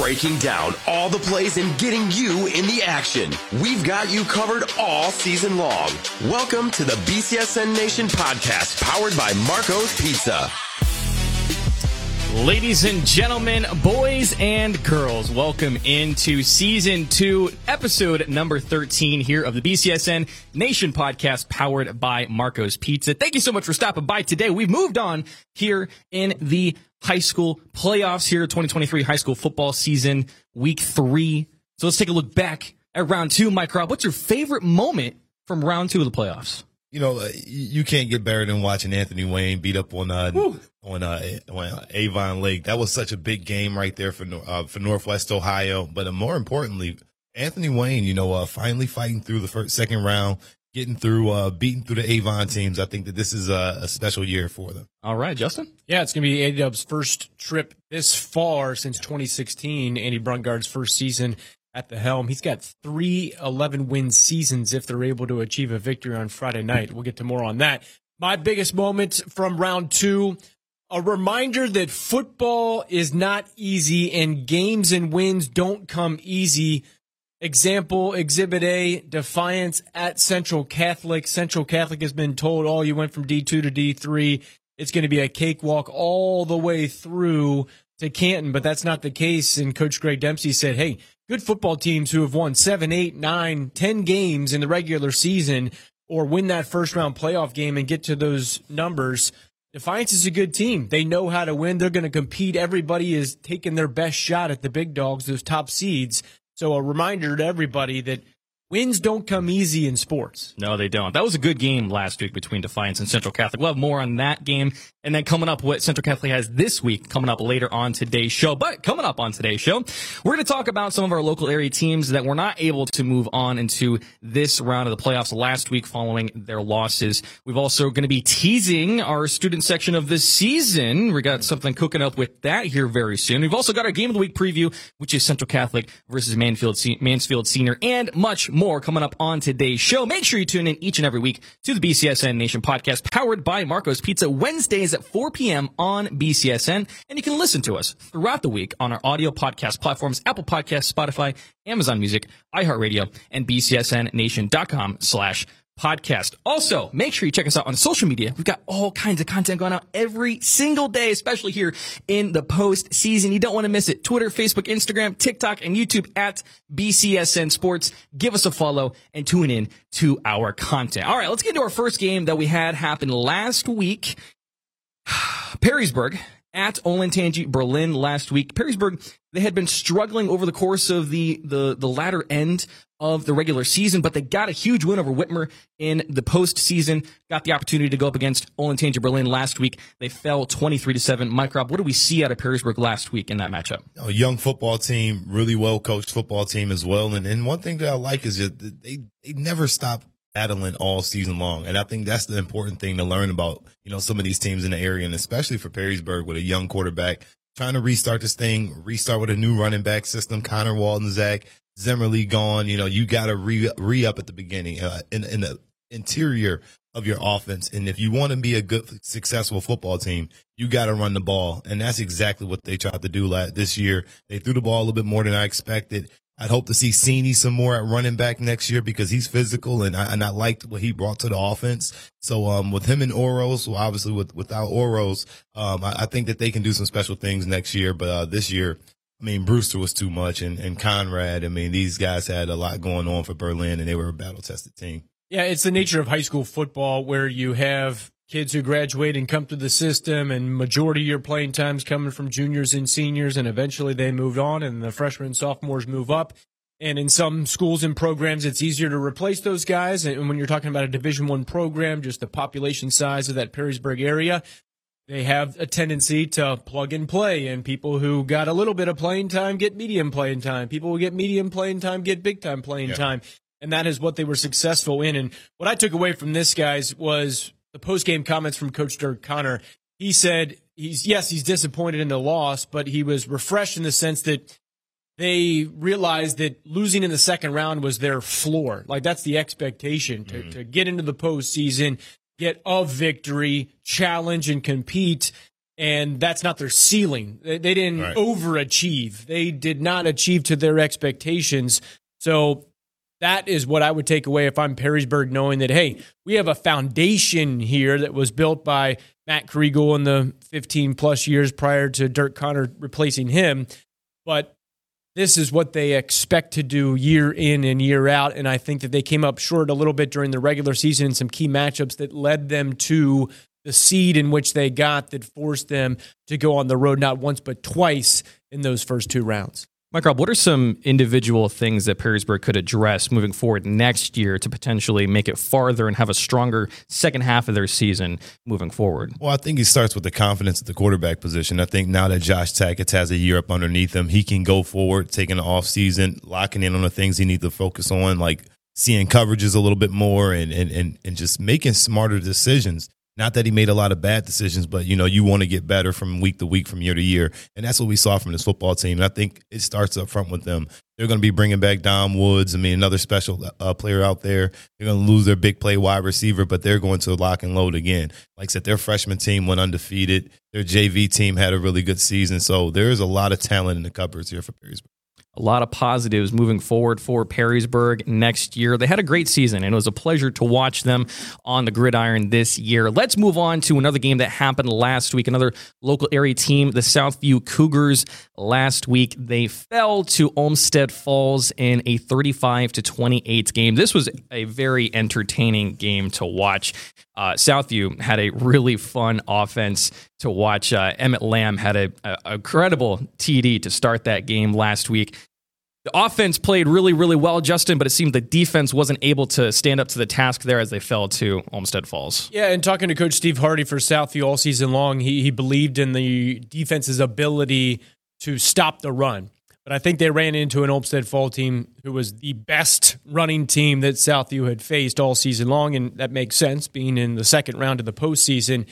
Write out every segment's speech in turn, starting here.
breaking down all the plays and getting you in the action. We've got you covered all season long. Welcome to the BCSN Nation podcast powered by Marco's Pizza. Ladies and gentlemen, boys and girls, welcome into season two, episode number 13 here of the BCSN Nation podcast powered by Marco's Pizza. Thank you so much for stopping by today. We've moved on here in the high school playoffs here, 2023 high school football season, week three. So let's take a look back at round two. Mike Rob, what's your favorite moment from round two of the playoffs? you know, uh, you can't get better than watching Anthony Wayne beat up on uh, on, uh, on Avon Lake. That was such a big game right there for uh, for Northwest Ohio. But uh, more importantly, Anthony Wayne, you know, uh, finally fighting through the first second round, getting through, uh, beating through the Avon teams. I think that this is a, a special year for them. All right, Justin. Yeah, it's going to be A Dub's first trip this far since 2016. Andy Brungard's first season at the helm. He's got three 11 win seasons if they're able to achieve a victory on Friday night. We'll get to more on that. My biggest moment from round two a reminder that football is not easy and games and wins don't come easy. Example, Exhibit A, Defiance at Central Catholic. Central Catholic has been told, oh, you went from D2 to D3. It's going to be a cakewalk all the way through to Canton, but that's not the case. And Coach Greg Dempsey said, hey, good football teams who have won seven, eight, nine, ten games in the regular season or win that first round playoff game and get to those numbers. Defiance is a good team. They know how to win. They're going to compete. Everybody is taking their best shot at the big dogs, those top seeds. So a reminder to everybody that Wins don't come easy in sports. No, they don't. That was a good game last week between Defiance and Central Catholic. We'll have more on that game. And then coming up, what Central Catholic has this week, coming up later on today's show. But coming up on today's show, we're going to talk about some of our local area teams that were not able to move on into this round of the playoffs last week following their losses. We've also going to be teasing our student section of this season. We got something cooking up with that here very soon. We've also got our game of the week preview, which is Central Catholic versus Mansfield, Mansfield Senior and much more more coming up on today's show. Make sure you tune in each and every week to the BCSN Nation podcast powered by Marco's Pizza Wednesdays at 4 p.m. on BCSN. And you can listen to us throughout the week on our audio podcast platforms, Apple Podcasts, Spotify, Amazon Music, iHeartRadio, and BCSNNation.com slash podcast. Also, make sure you check us out on social media. We've got all kinds of content going out every single day, especially here in the post season. You don't want to miss it. Twitter, Facebook, Instagram, TikTok, and YouTube at BCSN Sports. Give us a follow and tune in to our content. All right, let's get into our first game that we had happen last week. Perrysburg at Olentangy Berlin last week. Perrysburg, they had been struggling over the course of the, the, the latter end of the regular season, but they got a huge win over Whitmer in the postseason. Got the opportunity to go up against Olentangy Berlin last week. They fell 23 to 7. Mike Rob, what do we see out of Perrysburg last week in that matchup? A young football team, really well coached football team as well. And, and one thing that I like is that they, they never stop battling all season long. And I think that's the important thing to learn about, you know, some of these teams in the area and especially for Perrysburg with a young quarterback trying to restart this thing, restart with a new running back system, Connor Walden, Zach, Zimmerly gone. You know, you got to re re up at the beginning uh, in in the interior of your offense. And if you want to be a good, successful football team, you got to run the ball. And that's exactly what they tried to do last, this year. They threw the ball a little bit more than I expected. I'd hope to see Sini some more at running back next year because he's physical and I, and I liked what he brought to the offense. So, um, with him and Oros, well, obviously with, without Oros, um, I, I, think that they can do some special things next year. But, uh, this year, I mean, Brewster was too much and, and Conrad. I mean, these guys had a lot going on for Berlin and they were a battle tested team. Yeah, it's the nature of high school football where you have kids who graduate and come through the system and majority of your playing times coming from juniors and seniors and eventually they moved on and the freshmen and sophomores move up. And in some schools and programs, it's easier to replace those guys. And when you're talking about a Division One program, just the population size of that Perrysburg area, they have a tendency to plug and play, and people who got a little bit of playing time get medium playing time. People who get medium playing time get big time playing yeah. time, and that is what they were successful in. And what I took away from this, guys, was the post game comments from Coach Dirk Connor. He said he's yes, he's disappointed in the loss, but he was refreshed in the sense that they realized that losing in the second round was their floor. Like that's the expectation to, mm. to get into the postseason, get a victory, challenge and compete. and that's not their ceiling. They, they didn't Right. overachieve. They did not achieve to their expectations. So that is what I would take away if I'm Perrysburg, knowing that hey, we have a foundation here that was built by Matt Kregel in the 15 plus years prior to Dirk Connor replacing him, but this is what they expect to do year in and year out. And I think that they came up short a little bit during the regular season in some key matchups that led them to the seed in which they got that forced them to go on the road not once but twice in those first two rounds. Mike Rob, what are some individual things that Perrysburg could address moving forward next year to potentially make it farther and have a stronger second half of their season moving forward? Well, I think it starts with the confidence at the quarterback position. I think now that Josh Tackett has a year up underneath him, he can go forward, taking the off season, locking in on the things he needs to focus on, like seeing coverages a little bit more and and and, and just making smarter decisions. Not that he made a lot of bad decisions, but you know, you want to get better from week to week, from year to year, and that's what we saw from this football team. And I think it starts up front with them. They're going to be bringing back Dom Woods. I mean, another special uh, player out there. They're going to lose their big play wide receiver, but they're going to lock and load again. Like I said, their freshman team went undefeated. Their JV team had a really good season. So there is a lot of talent in the cupboards here for Perrysburg. A lot of positives moving forward for Perrysburg next year. They had a great season, and it was a pleasure to watch them on the gridiron this year. Let's move on to another game that happened last week. Another local area team, the Southview Cougars. Last week, they fell to Olmsted Falls in a 35 to 28 game. This was a very entertaining game to watch. Uh, Southview had a really fun offense to watch. Uh, Emmett Lamb had a, a, a credible TD to start that game last week. The offense played really, really well, Justin, but it seemed the defense wasn't able to stand up to the task there as they fell to Olmsted Falls. Yeah, and talking to Coach Steve Hardy for Southview all season long, he, he believed in the defense's ability to stop the run. But I think they ran into an Olmsted Fall team who was the best running team that Southview had faced all season long, and that makes sense being in the second round of the postseason.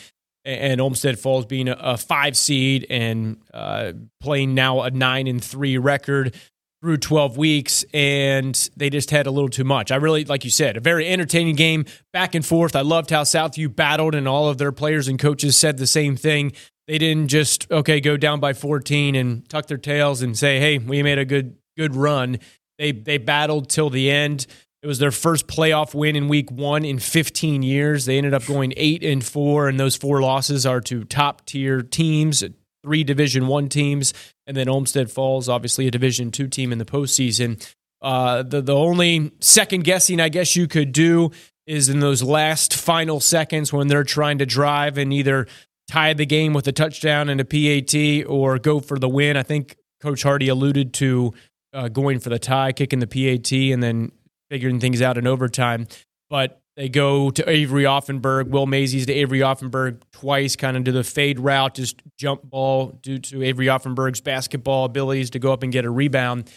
And Olmsted Falls being a, five seed and uh, playing now a nine and three record through 12 weeks and they just had a little too much. I really, like you said, a very entertaining game, back and forth. I loved how Southview battled and all of their players and coaches said the same thing. They didn't just, okay, go down by 14 and tuck their tails and say, hey, we made a good good run. They they battled till the end. It was their first playoff win in week one in 15 years. They ended up going eight and four, and those four losses are to top tier teams, three Division One teams, and then Olmsted Falls, obviously a Division Two team in the postseason. Uh, the the only second guessing I guess you could do is in those last final seconds when they're trying to drive and either tie the game with a touchdown and a PAT or go for the win. I think Coach Hardy alluded to uh, going for the tie, kicking the PAT, and then figuring things out in overtime. But they go to Avery Offenberg. Will Mazy's to Avery Offenberg twice, kind of do the fade route, just jump ball due to Avery Offenberg's basketball abilities to go up and get a rebound.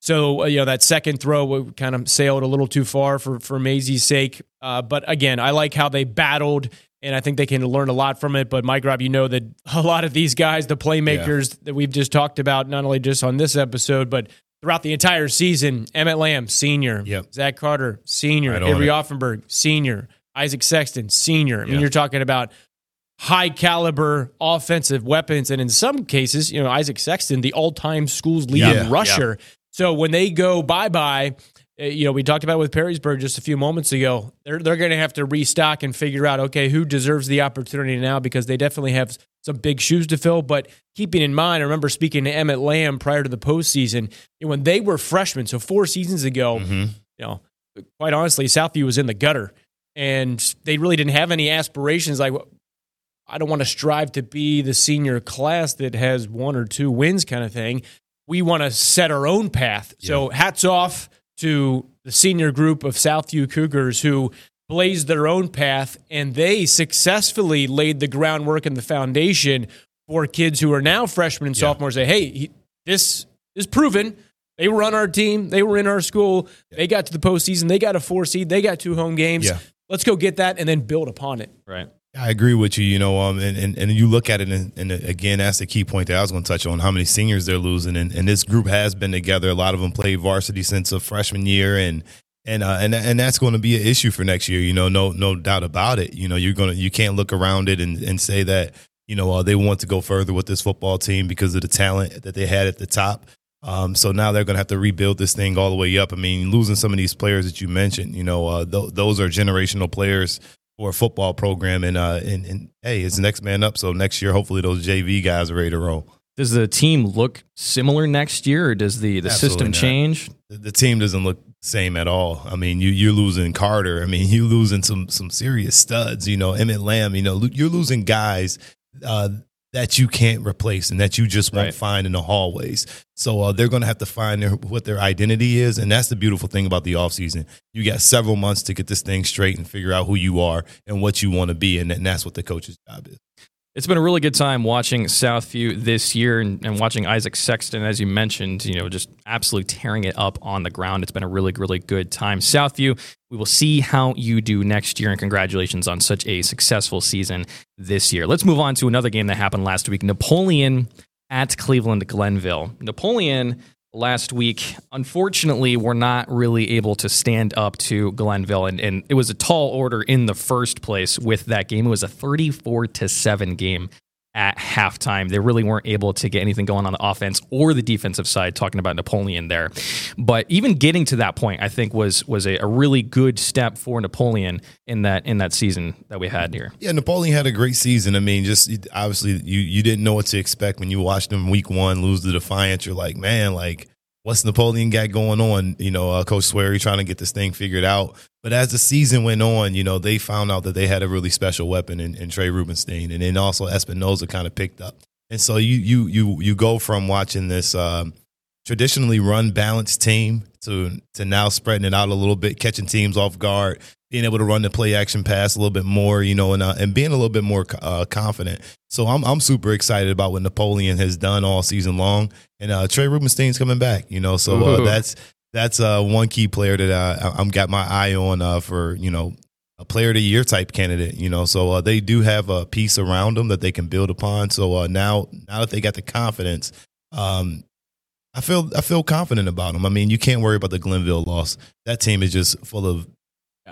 So uh, you know that second throw kind of sailed a little too far for for Mazy's sake. Uh, but again, I like how they battled, and I think they can learn a lot from it. But Mike Rob, you know that a lot of these guys, the playmakers that we've just talked about, not only just on this episode, but throughout the entire season, Emmett Lamb, senior, Yep. Zach Carter, senior, Right Avery. Offenberg, senior, Isaac Sexton, senior. I mean, Yeah. you're talking about high caliber offensive weapons, and in some cases, you know, Isaac Sexton, the all time school's leading Yeah. rusher. So when they go bye bye, eh, you know, we talked about with Perrysburg just a few moments ago. They're they're going to have to restock and figure out okay who deserves the opportunity now because they definitely have some big shoes to fill. But keeping in mind, I remember speaking to Emmett Lamb prior to the postseason when they were freshmen, so four seasons ago. Mm-hmm. You know, quite honestly, Southview was in the gutter, and they really didn't have any aspirations like. I don't want to strive to be the senior class that has one or two wins kind of thing. We want to set our own path. So hats off to the senior group of Southview Cougars who blazed their own path and they successfully laid the groundwork and the foundation for kids who are now freshmen and Yeah. sophomores say, hey, he, this is proven. They were on our team. They were in our school. They got to the postseason. They got a four seed. They got two home games. Yeah. Let's go get that and then build upon it. Right. I agree with you. You know, um, and, and, and you look at it, and, and again, that's the key point that I was going to touch on: how many seniors they're losing, and, and this group has been together. A lot of them played varsity since a freshman year, and and uh, and and that's going to be an issue for next year. You know, no no doubt about it. You know, you're gonna you can't look around it and, and say that You know, uh, they want to go further with this football team because of the talent that they had at the top. Um, so now they're going to have to rebuild this thing all the way up. I mean, losing some of these players that you mentioned, you know, uh, th- those are generational players for a football program. And, uh, and, and hey, it's next man up. So next year, hopefully those JV guys are ready to roll. Does the team look similar next year, or does the, the system not. change? The, the team doesn't look same at all. I mean, you you're losing Carter. I mean, you're losing some some serious studs. You know, Emmett Lamb. You know, you're losing guys uh, that you can't replace and that you just won't Right. find in the hallways. So uh, they're going to have to find their, what their identity is, and that's the beautiful thing about the offseason. You got several months to get this thing straight and figure out who you are and what you want to be, and, and that's what the coach's job is. It's been a really good time watching Southview this year and, and watching Isaac Sexton, as you mentioned, you know, just absolutely tearing it up on the ground. It's been a really, really good time. Southview, we will see how you do next year, and congratulations on such a successful season this year. Let's move on to another game that happened last week Napoleon at Cleveland Glenville. Napoleon last week, unfortunately, we're not really able to stand up to Glenville, and, and it was a tall order in the first place with that game. It was a 34 to 7 game at halftime. They really weren't able to get anything going on the offense or the defensive side, talking about Napoleon there. But even getting to that point, I think was was a, a really good step for Napoleon in that in that season that we had here. Yeah, Napoleon had a great season. I mean, just obviously you you didn't know what to expect when you watched them week one lose the Defiance. You're like, man, like what's Napoleon got going on? You know, uh, Coach Swery trying to get this thing figured out. But as the season went on, you know, they found out that they had a really special weapon in, in Trey Rubenstein, and then also Espinoza kind of picked up. And so you you you you go from watching this um, traditionally run balanced team to to now spreading it out a little bit, catching teams off guard, being able to run the play action pass a little bit more, you know, and uh, and being a little bit more uh, confident. So I'm I'm super excited about what Napoleon has done all season long, and uh, Trey Rubenstein's coming back, you know, so uh, that's that's uh, one key player that uh, I'm got my eye on uh, for you know a player of the year type candidate, you know. So uh, they do have a piece around them that they can build upon. So uh, now now that they got the confidence, um, I feel I feel confident about them. I mean, you can't worry about the Glenville loss. That team is just full of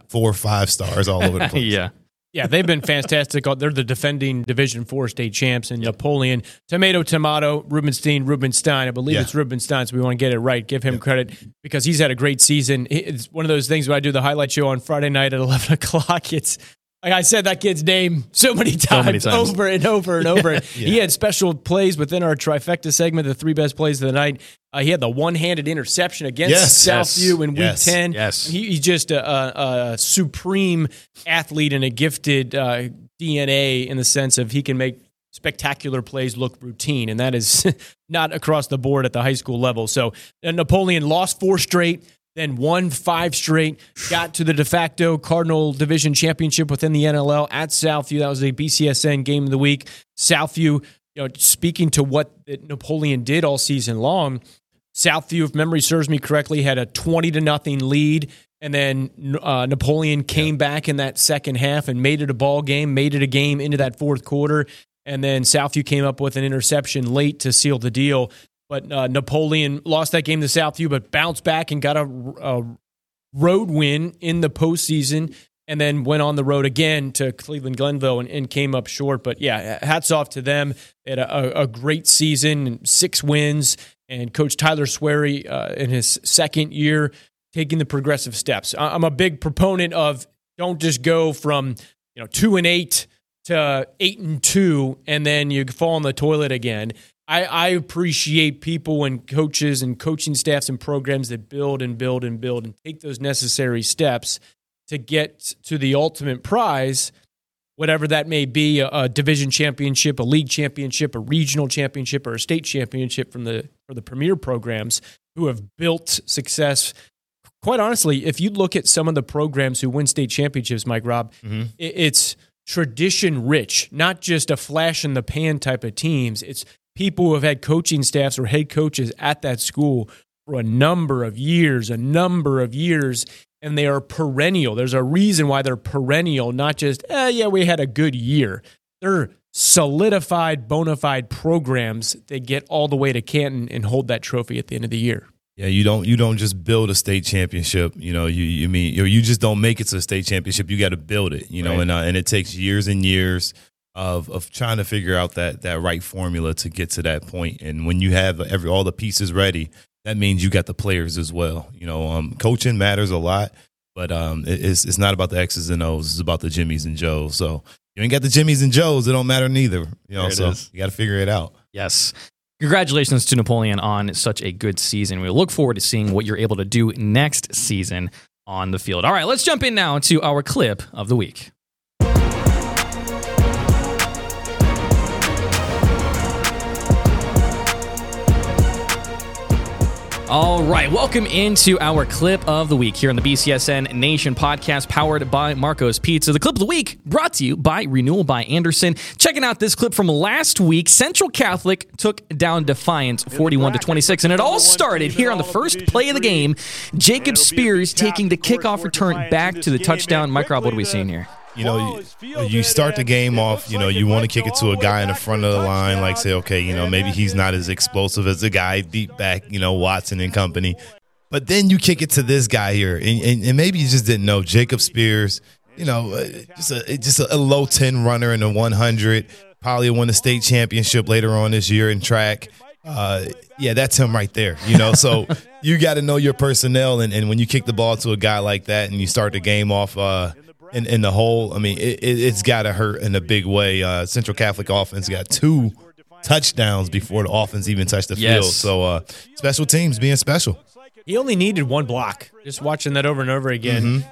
four or five stars all over the place. yeah. Yeah, they've been fantastic. They're the defending Division Four state champs, and Napoleon, tomato, tomato, Rubenstein, Rubenstein. I believe Yeah. it's Rubenstein, so we want to get it right. Give him credit because he's had a great season. It's one of those things when I do the highlight show on Friday night at eleven o'clock. It's like I said that kid's name so many times, many times. over and over and over. He had special plays within our trifecta segment, the three best plays of the night. Uh, he had the one-handed interception against Yes, yes, Southview in Week yes, Ten. yes. He, he's just a, a, a supreme athlete and a gifted uh, DNA in the sense of he can make spectacular plays look routine, and that is not across the board at the high school level. So uh, Napoleon lost four straight, then won five straight, got to the de facto Cardinal Division Championship within the NLL at Southview. That was a BCSN game of the week. Southview, you know, speaking to what Napoleon did all season long. Southview, if memory serves me correctly, had a 20 to nothing lead. And then uh, Napoleon came back in that second half and made it a ball game, made it a game into that fourth quarter. And then Southview came up with an interception late to seal the deal. But uh, Napoleon lost that game to Southview, but bounced back and got a, a road win in the postseason. And then went on the road again to Cleveland Glenville and, and came up short. But yeah, hats off to them. They had a, a great season, six wins, and Coach Tyler Swery uh, in his second year taking the progressive steps. I'm a big proponent of don't just go from you know two and eight to eight and two, and then you fall in the toilet again. I, I appreciate people and coaches and coaching staffs and programs that build and build and build and take those necessary steps to get to the ultimate prize, whatever that may be a, a division championship, a league championship, a regional championship, or a state championship from the for the premier programs who have built success. Quite honestly, if you look at some of the programs who win state championships, Mike Rob, mm-hmm. it, it's tradition rich, not just a flash in the pan type of teams. It's people who have had coaching staffs or head coaches at that school for a number of years, a number of years, and they are perennial. There's a reason why they're perennial, not just, eh, yeah, we had a good year. They're solidified, bona fide programs that get all the way to Canton and hold that trophy at the end of the year. Yeah, you don't you don't just build a state championship. You know, you you mean you, you just don't make it to a state championship. You got to build it. You know, Right. and uh, and it takes years and years. Of of trying to figure out that that right formula to get to that point. And when you have every all the pieces ready, that means you got the players as well. You know, um, coaching matters a lot, but um, it, it's it's not about the X's and O's. It's about the Jimmys and Joes. So you ain't got the Jimmys and Joes, it don't matter neither. You know, so is. you got to figure it out. Yes. Congratulations to Napoleon on such a good season. We look forward to seeing what you're able to do next season on the field. All right, let's jump in now to our clip of the week. All right, welcome into our clip of the week here on the BCSN Nation podcast powered by Marco's Pizza. The clip of the week brought to you by Renewal by Andersen. Checking out this clip from last week, Central Catholic took down Defiance 41 to 26 and it all started here on the first play of the game. Jacob Spears taking the kickoff return back to the touchdown. Mike Rob, what are we seeing here? You know, you, you start the game off, you know, you want to kick it to a guy in the front of the line, like say, okay, you know, maybe he's not as explosive as the guy deep back, you know, Watson and company. But then you kick it to this guy here, and, and, and maybe you just didn't know Jacob Spears, you know, uh, just a just a, low ten runner in the 100, probably won the state championship later on this year in track. Uh, yeah, that's him right there. You know, so you got to know your personnel, and, and when you kick the ball to a guy like that, and you start the game off. Uh, in, in the hole. I mean, it, it's got to hurt in a big way. Uh, Central Catholic offense got two touchdowns before the offense even touched the Yes. field. So uh, special teams being special. He only needed one block. Just watching that over and over again.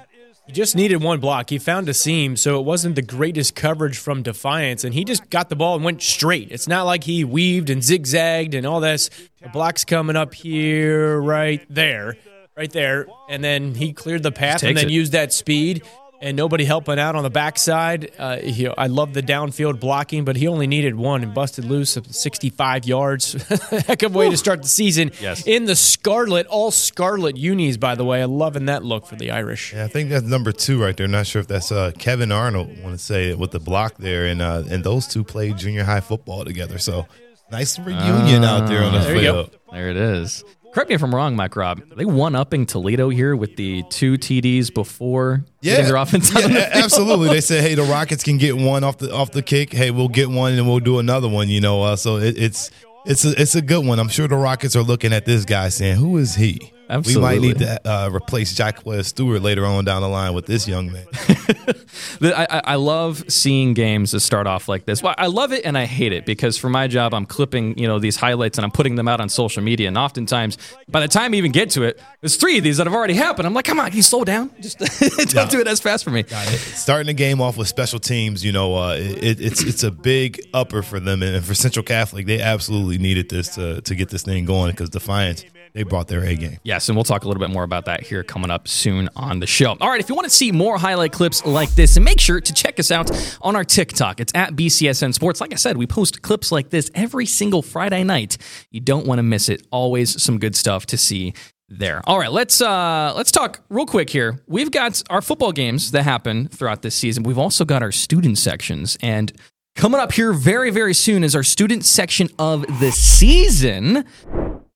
He just needed one block. He found a seam, so it wasn't the greatest coverage from Defiance, and he just got the ball and went straight. It's not like he weaved and zigzagged and all this. The block's coming up here, right there, right there, and then he cleared the path and then it. used that speed. And nobody helping out on the backside. Uh, he, I love the downfield blocking, but he only needed one and busted loose of 65 yards. Heck of a way to start the season. Yes. In the scarlet, all scarlet unis, by the way. I'm loving that look for the Irish. Yeah, I think that's number two right there. Not sure if that's uh, Kevin Arnold. Want to say it with the block there, and uh, and those two played junior high football together. So nice reunion out there on the There you go. field. There it is. Correct me if I'm wrong, Mike Rob. Are they one upping Toledo here with the two TDs before getting their offense yeah, the absolutely. They said, "Hey, the Rockets can get one off the off the kick. Hey, we'll get one and we'll do another one." You know, uh, so it, it's it's a it's a good one. I'm sure the Rockets are looking at this guy saying, "Who is he?" We might need to uh, replace Jack Stewart later on down the line with this young man. I, I- love seeing games that start off like this. Well, I love it and I hate it because for my job, I'm clipping you know these highlights and I'm putting them out on social media. And oftentimes, by the time I even get to it, there's three of these that have already happened. I'm like, come on, can you slow down? Just don't do it as fast for me. Starting the game off with special teams, you know, uh, it, it's it's a big upper for them, and for Central Catholic, they absolutely needed this to to get this thing going because Defiance they brought their A game. Yes, and we'll talk a little bit more about that here coming up soon on the show. All right, if you want to see more highlight clips like this, and make sure to check us out on our TikTok. It's at BCSN Sports. Like I said, we post clips like this every single Friday night. You don't want to miss it. Always some good stuff to see there. All right, let's uh let's talk real quick here. We've got our football games that happen throughout this season. We've also got our student sections and coming up here very very soon is our student section of the season.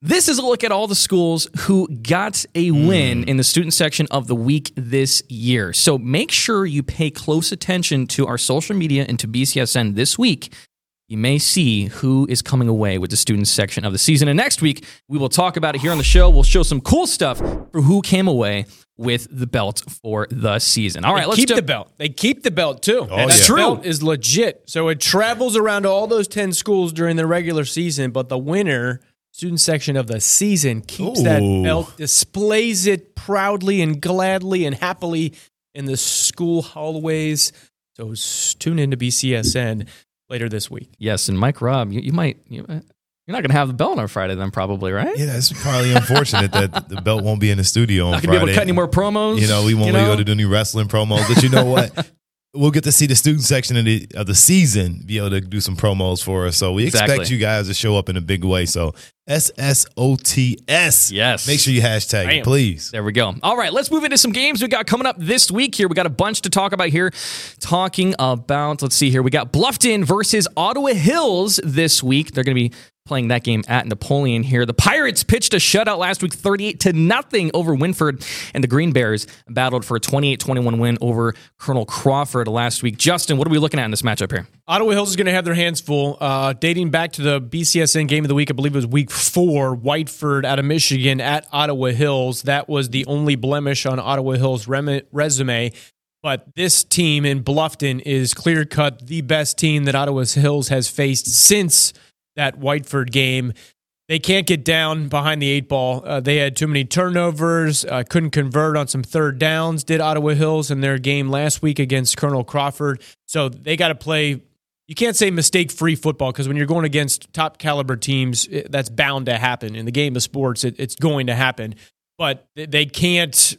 This is a look at all the schools who got a win mm. in the student section of the week this year. So make sure you pay close attention to our social media and to BCSN this week. You may see who is coming away with the student section of the season. And next week, we will talk about it here on the show. We'll show some cool stuff for who came away with the belt for the season. All right, They let's keep jump- the belt. They keep the belt too. Oh, that yeah. True. belt is legit. So it travels around to all those ten schools during the regular season, but the winner student section of the season keeps that belt, displays it proudly and gladly and happily in the school hallways. So tune in to BCSN later this week. Yes, and Mike Rob, you, you might you, uh, you're not going to have the belt on Friday then, probably, right? Yeah, it's probably unfortunate that the belt won't be in the studio on Not going to be able to cut any more promos. You know, we won't you be able to do any wrestling promos. But you know what? We'll get to see the student section of the of the season be able to do some promos for us. So we expect Exactly. you guys to show up in a big way. So S S O T S. Yes. Make sure you hashtag it, please. There we go. All right, let's move into some games we got coming up this week here. We got a bunch to talk about here. Talking about, let's see here. We got Bluffton versus Ottawa Hills this week. They're going to be playing that game at Napoleon here. The Pirates pitched a shutout last week, 38 to nothing over Wynford, and the Green Bears battled for a 28-21 win over Colonel Crawford last week. Justin, what are we looking at in this matchup here? Ottawa Hills is going to have their hands full. Uh, dating back to the BCSN game of the week, I believe it was week four, Whiteford out of Michigan at Ottawa Hills. That was the only blemish on Ottawa Hills' rem- resume. But this team in Bluffton is clear cut the best team that Ottawa Hills has faced since that Whiteford game. They can't get down behind the eight ball. Uh, they had too many turnovers, uh, couldn't convert on some third downs, did Ottawa Hills in their game last week against Colonel Crawford. So they got to play. You can't say mistake free football because when you're going against top caliber teams, it, that's bound to happen. In the game of sports, it, it's going to happen. But they can't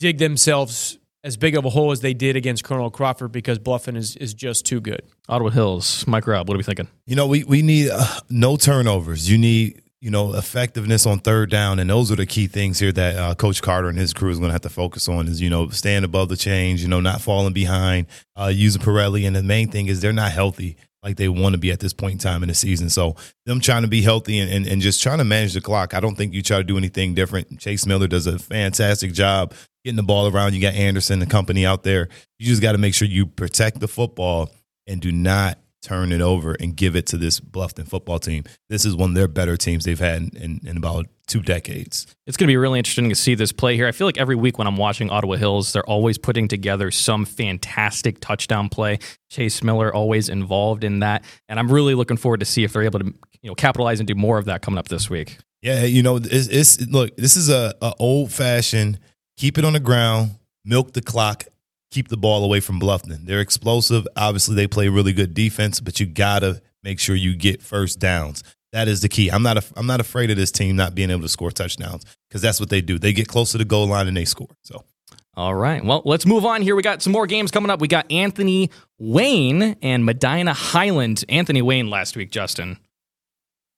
dig themselves as big of a hole as they did against Colonel Crawford because Bluffton is, is just too good. Ottawa Hills, Mike Rob, what are we thinking? You know, we, we need uh, no turnovers. You need, you know, effectiveness on third down. And those are the key things here that uh, Coach Carter and his crew is going to have to focus on is, you know, staying above the change, you know, not falling behind, uh, using Pirelli. And the main thing is they're not healthy like they want to be at this point in time in the season. So them trying to be healthy and, and, and, just trying to manage the clock. I don't think you try to do anything different. Chase Miller does a fantastic job getting the ball around. You got Anderson and company out there. You just got to make sure you protect the football and do not turn it over and give it to this Bluffton football team. This is one of their better teams they've had in, in about two decades. It's going to be really interesting to see this play here. I feel like every week when I'm watching Ottawa Hills, they're always putting together some fantastic touchdown play. Chase Miller always involved in that, and I'm really looking forward to see if they're able to you know capitalize and do more of that coming up this week. Yeah, you know, it's, it's look, this is a, a old fashioned keep it on the ground, milk the clock, keep the ball away from Bluffton. They're explosive. Obviously, they play really good defense, but you gotta make sure you get first downs. That is the key. I'm not. A, I'm not afraid of this team not being able to score touchdowns because that's what they do. They get close to the goal line and they score. So. All right. Well, let's move on here. We got some more games coming up. We got Anthony Wayne and Medina Highland. Anthony Wayne last week, Justin.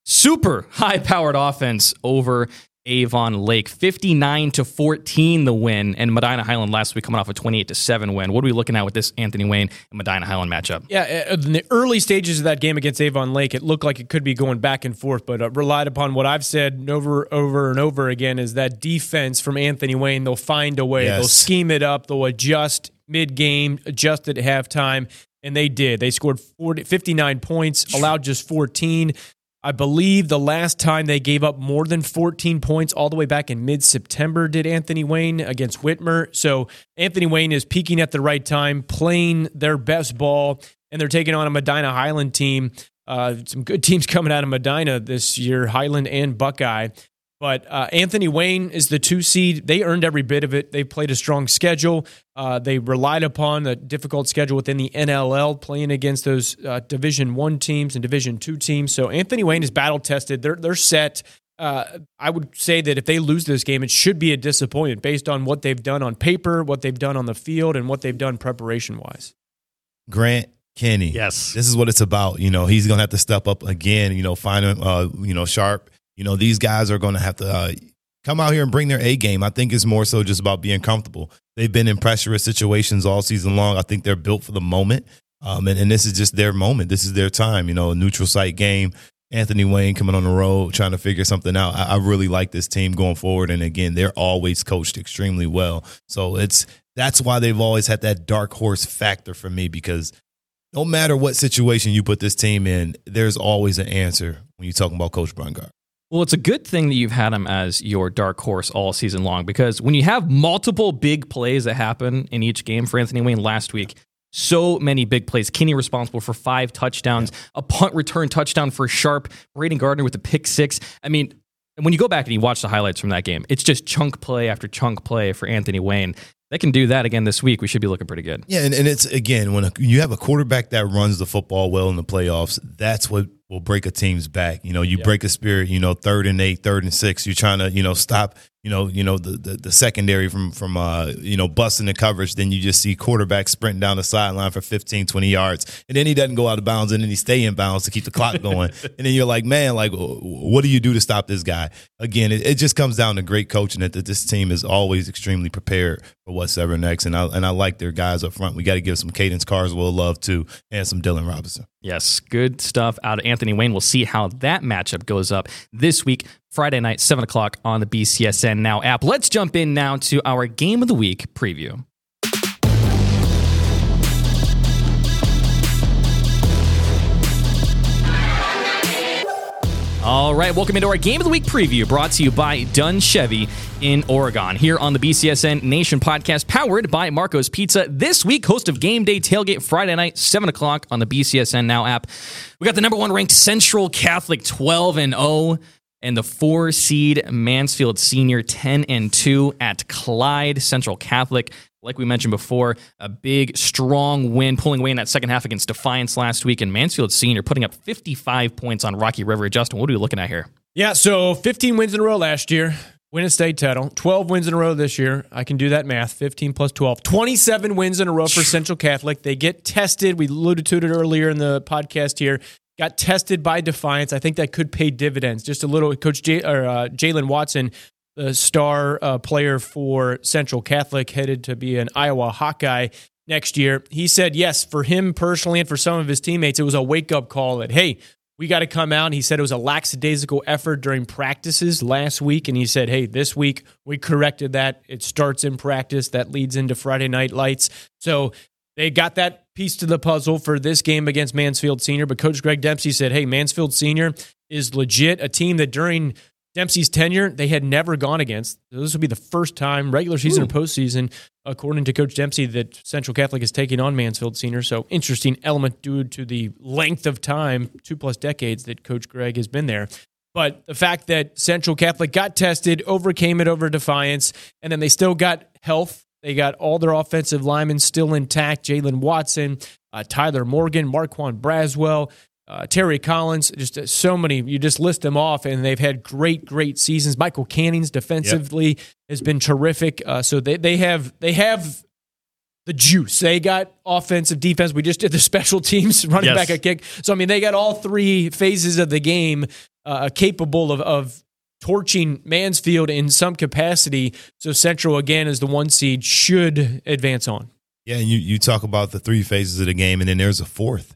Super high powered offense over Avon Lake. 59 to 14 the win, and Medina Highland last week coming off a 28 to 7 win. What are we looking at with this Anthony Wayne and Medina Highland matchup? Yeah, uh, in the early stages of that game against Avon Lake, it looked like it could be going back and forth, but uh, relied upon what I've said over over and over again is that defense from Anthony Wayne, they'll find a way. Yes. They'll scheme it up, they'll adjust mid-game, adjust at halftime. And they did. They scored 40, 59 points, allowed just 14. I believe the last time they gave up more than 14 points all the way back in mid September did Anthony Wayne against Whitmer. So Anthony Wayne is peaking at the right time, playing their best ball, and they're taking on a Medina Highland team. Uh, some good teams coming out of Medina this year, Highland and Buckeye. But uh, Anthony Wayne is the two seed. They earned every bit of it. They played a strong schedule. Uh, they relied upon a difficult schedule within the NLL, playing against those uh, Division One teams and Division Two teams. So Anthony Wayne is battle tested. They're they're set. Uh, I would say that if they lose this game, it should be a disappointment based on what they've done on paper, what they've done on the field, and what they've done preparation wise. Grant Kenny, yes, this is what it's about. You know, he's going to have to step up again. You know, find him. Uh, you know, sharp you know, these guys are going to have to uh, come out here and bring their A game. I think it's more so just about being comfortable. They've been in pressurous situations all season long. I think they're built for the moment. Um, and, and this is just their moment. This is their time. You know, a neutral site game. Anthony Wayne coming on the road, trying to figure something out. I, I really like this team going forward. And again, they're always coached extremely well. So it's that's why they've always had that dark horse factor for me because no matter what situation you put this team in, there's always an answer when you're talking about Coach Brungard. Well, it's a good thing that you've had him as your dark horse all season long because when you have multiple big plays that happen in each game for Anthony Wayne last week, so many big plays. Kinney responsible for five touchdowns, a punt return touchdown for Sharp, Braden Gardner with a pick six. I mean, when you go back and you watch the highlights from that game, it's just chunk play after chunk play for Anthony Wayne. They can do that again this week. We should be looking pretty good. Yeah, and, and it's again when a, you have a quarterback that runs the football well in the playoffs, that's what will break a team's back. You know, you break a spirit, you know, third and eight, third and six, you're trying to, you know, stop you know, you know the the, the secondary from from uh, you know busting the coverage. Then you just see quarterback sprinting down the sideline for 15, 20 yards, and then he doesn't go out of bounds, and then he stay in bounds to keep the clock going. and then you're like, man, like what do you do to stop this guy? Again, it, it just comes down to great coaching. That, that this team is always extremely prepared for what's ever next, and I and I like their guys up front. We got to give some Cadence Carswell love too, and some Dylan Robinson. Yes, good stuff out of Anthony Wayne. We'll see how that matchup goes up this week, Friday night, 7 o'clock on the BCSN Now app. Let's jump in now to our Game of the Week preview. All right, welcome into our Game of the Week preview brought to you by Dunn Chevy in Oregon. Here on the BCSN Nation podcast, powered by Marco's Pizza. This week, host of Game Day Tailgate Friday night, 7 o'clock on the BCSN Now app. We got the number one ranked Central Catholic 12 and 0 and the four seed Mansfield Senior 10 and 2 at Clyde Central Catholic. Like we mentioned before, a big, strong win, pulling away in that second half against Defiance last week, and Mansfield Senior putting up 55 points on Rocky River. Justin, what are we looking at here? Yeah, so 15 wins in a row last year, win a state title. 12 wins in a row this year. I can do that math. 15 plus 12. 27 wins in a row for Central Catholic. They get tested. We alluded to it earlier in the podcast here. Got tested by Defiance. I think that could pay dividends. Just a little. Coach J, or uh, Jalen Watson the star uh, player for Central Catholic, headed to be an Iowa Hawkeye next year. He said, yes, for him personally and for some of his teammates, it was a wake up call that, hey, we got to come out. And he said it was a lackadaisical effort during practices last week. And he said, hey, this week we corrected that. It starts in practice. That leads into Friday night lights. So they got that piece to the puzzle for this game against Mansfield Senior. But Coach Greg Dempsey said, hey, Mansfield Senior is legit, a team that during Dempsey's tenure, they had never gone against. This will be the first time, regular season Ooh. or postseason, according to Coach Dempsey, that Central Catholic is taking on Mansfield Senior. So interesting element due to the length of time, two plus decades that Coach Greg has been there. But the fact that Central Catholic got tested, overcame it over Defiance, and then they still got health. They got all their offensive linemen still intact. Jalen Watson, uh, Tyler Morgan, Marquand Braswell, uh, Terry Collins, just uh, so many. You just list them off, and they've had great, great seasons. Michael Cannings defensively yep. has been terrific. Uh, so they they have they have the juice. They got offensive defense. We just did the special teams running yes. back a kick. So I mean, they got all three phases of the game uh, capable of, of torching Mansfield in some capacity. So Central again is the one seed should advance on. Yeah, and you you talk about the three phases of the game, and then there's a fourth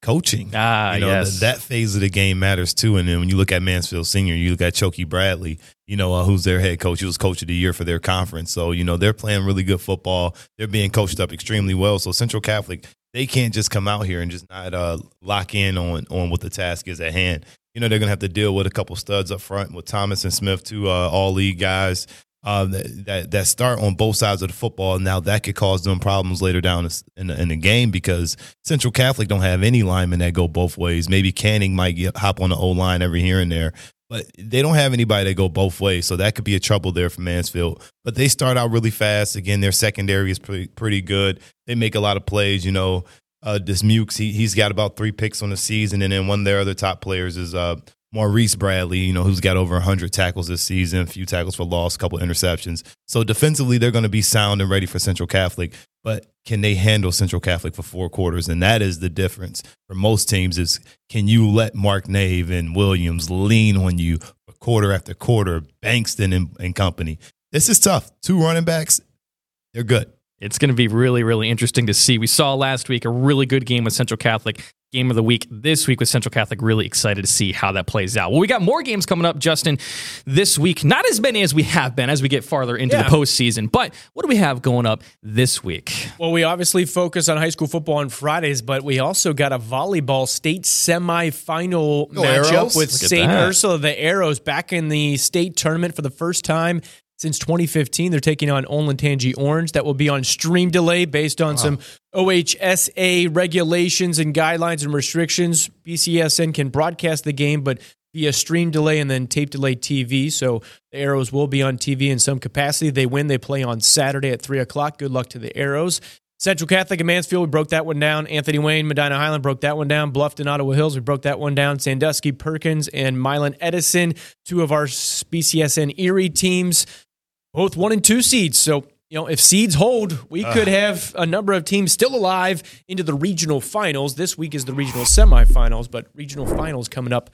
coaching. Ah, you know, yes. that phase of the game matters too. And then when you look at Mansfield Senior, you look at Choky Bradley, you know, uh, who's their head coach. He was coach of the year for their conference. So, you know, they're playing really good football. They're being coached up extremely well. So Central Catholic, they can't just come out here and just not uh, lock in on, on what the task is at hand. You know, they're going to have to deal with a couple studs up front with Thomas and Smith, two uh, all league guys uh, that, that start on both sides of the football. Now that could cause them problems later down in the, in the game because Central Catholic don't have any linemen that go both ways. Maybe Canning might get, hop on the O line every here and there, but they don't have anybody that go both ways. So that could be a trouble there for Mansfield. But they start out really fast. Again, their secondary is pretty pretty good. They make a lot of plays. You know, uh, Dismukes, he he's got about three picks on the season, and then one of their other top players is uh, Maurice Bradley, you know, who's got over 100 tackles this season, a few tackles for loss, a couple interceptions. So defensively, they're going to be sound and ready for Central Catholic. But can they handle Central Catholic for four quarters? And that is the difference for most teams is can you let Mark Nave and Williams lean on you quarter after quarter, Bankston and, and company? This is tough. Two running backs, they're good. It's going to be really, really interesting to see. We saw last week a really good game with Central Catholic game of the week this week with Central Catholic. Really excited to see how that plays out. Well, we got more games coming up, Justin, this week. Not as many as we have been as we get farther into yeah. the postseason, but what do we have going up this week? Well, we obviously focus on high school football on Fridays, but we also got a volleyball state semifinal oh, matchup arrows? with St. Ursula, the Arrows, back in the state tournament for the first time since 2015. They're taking on Olentangy Orange. That will be on stream delay based on wow. some OHSA regulations and guidelines and restrictions. BCSN can broadcast the game, but via stream delay and then tape delay TV. So the Arrows will be on TV in some capacity. They win, they play on Saturday at 3 o'clock. Good luck to the Arrows. Central Catholic and Mansfield, we broke that one down. Anthony Wayne, Medina Highland broke that one down. Bluffton, Ottawa Hills, we broke that one down. Sandusky, Perkins, and Milan Edison, two of our BCSN Erie teams. Both one and two seeds. So, you know, if seeds hold, we could have a number of teams still alive into the regional finals. This week is the regional semifinals, but regional finals coming up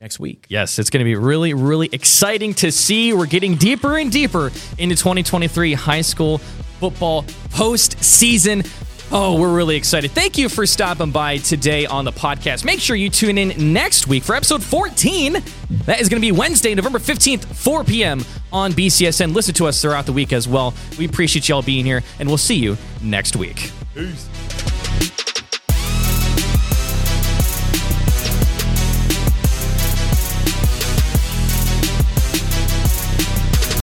next week. Yes, it's going to be really, really exciting to see. We're getting deeper and deeper into 2023 high school football postseason. Oh, we're really excited. Thank you for stopping by today on the podcast. Make sure you tune in next week for episode 14. That is going to be Wednesday, November 15th, 4 p.m. on BCSN. Listen to us throughout the week as well. We appreciate y'all being here, and we'll see you next week. Peace.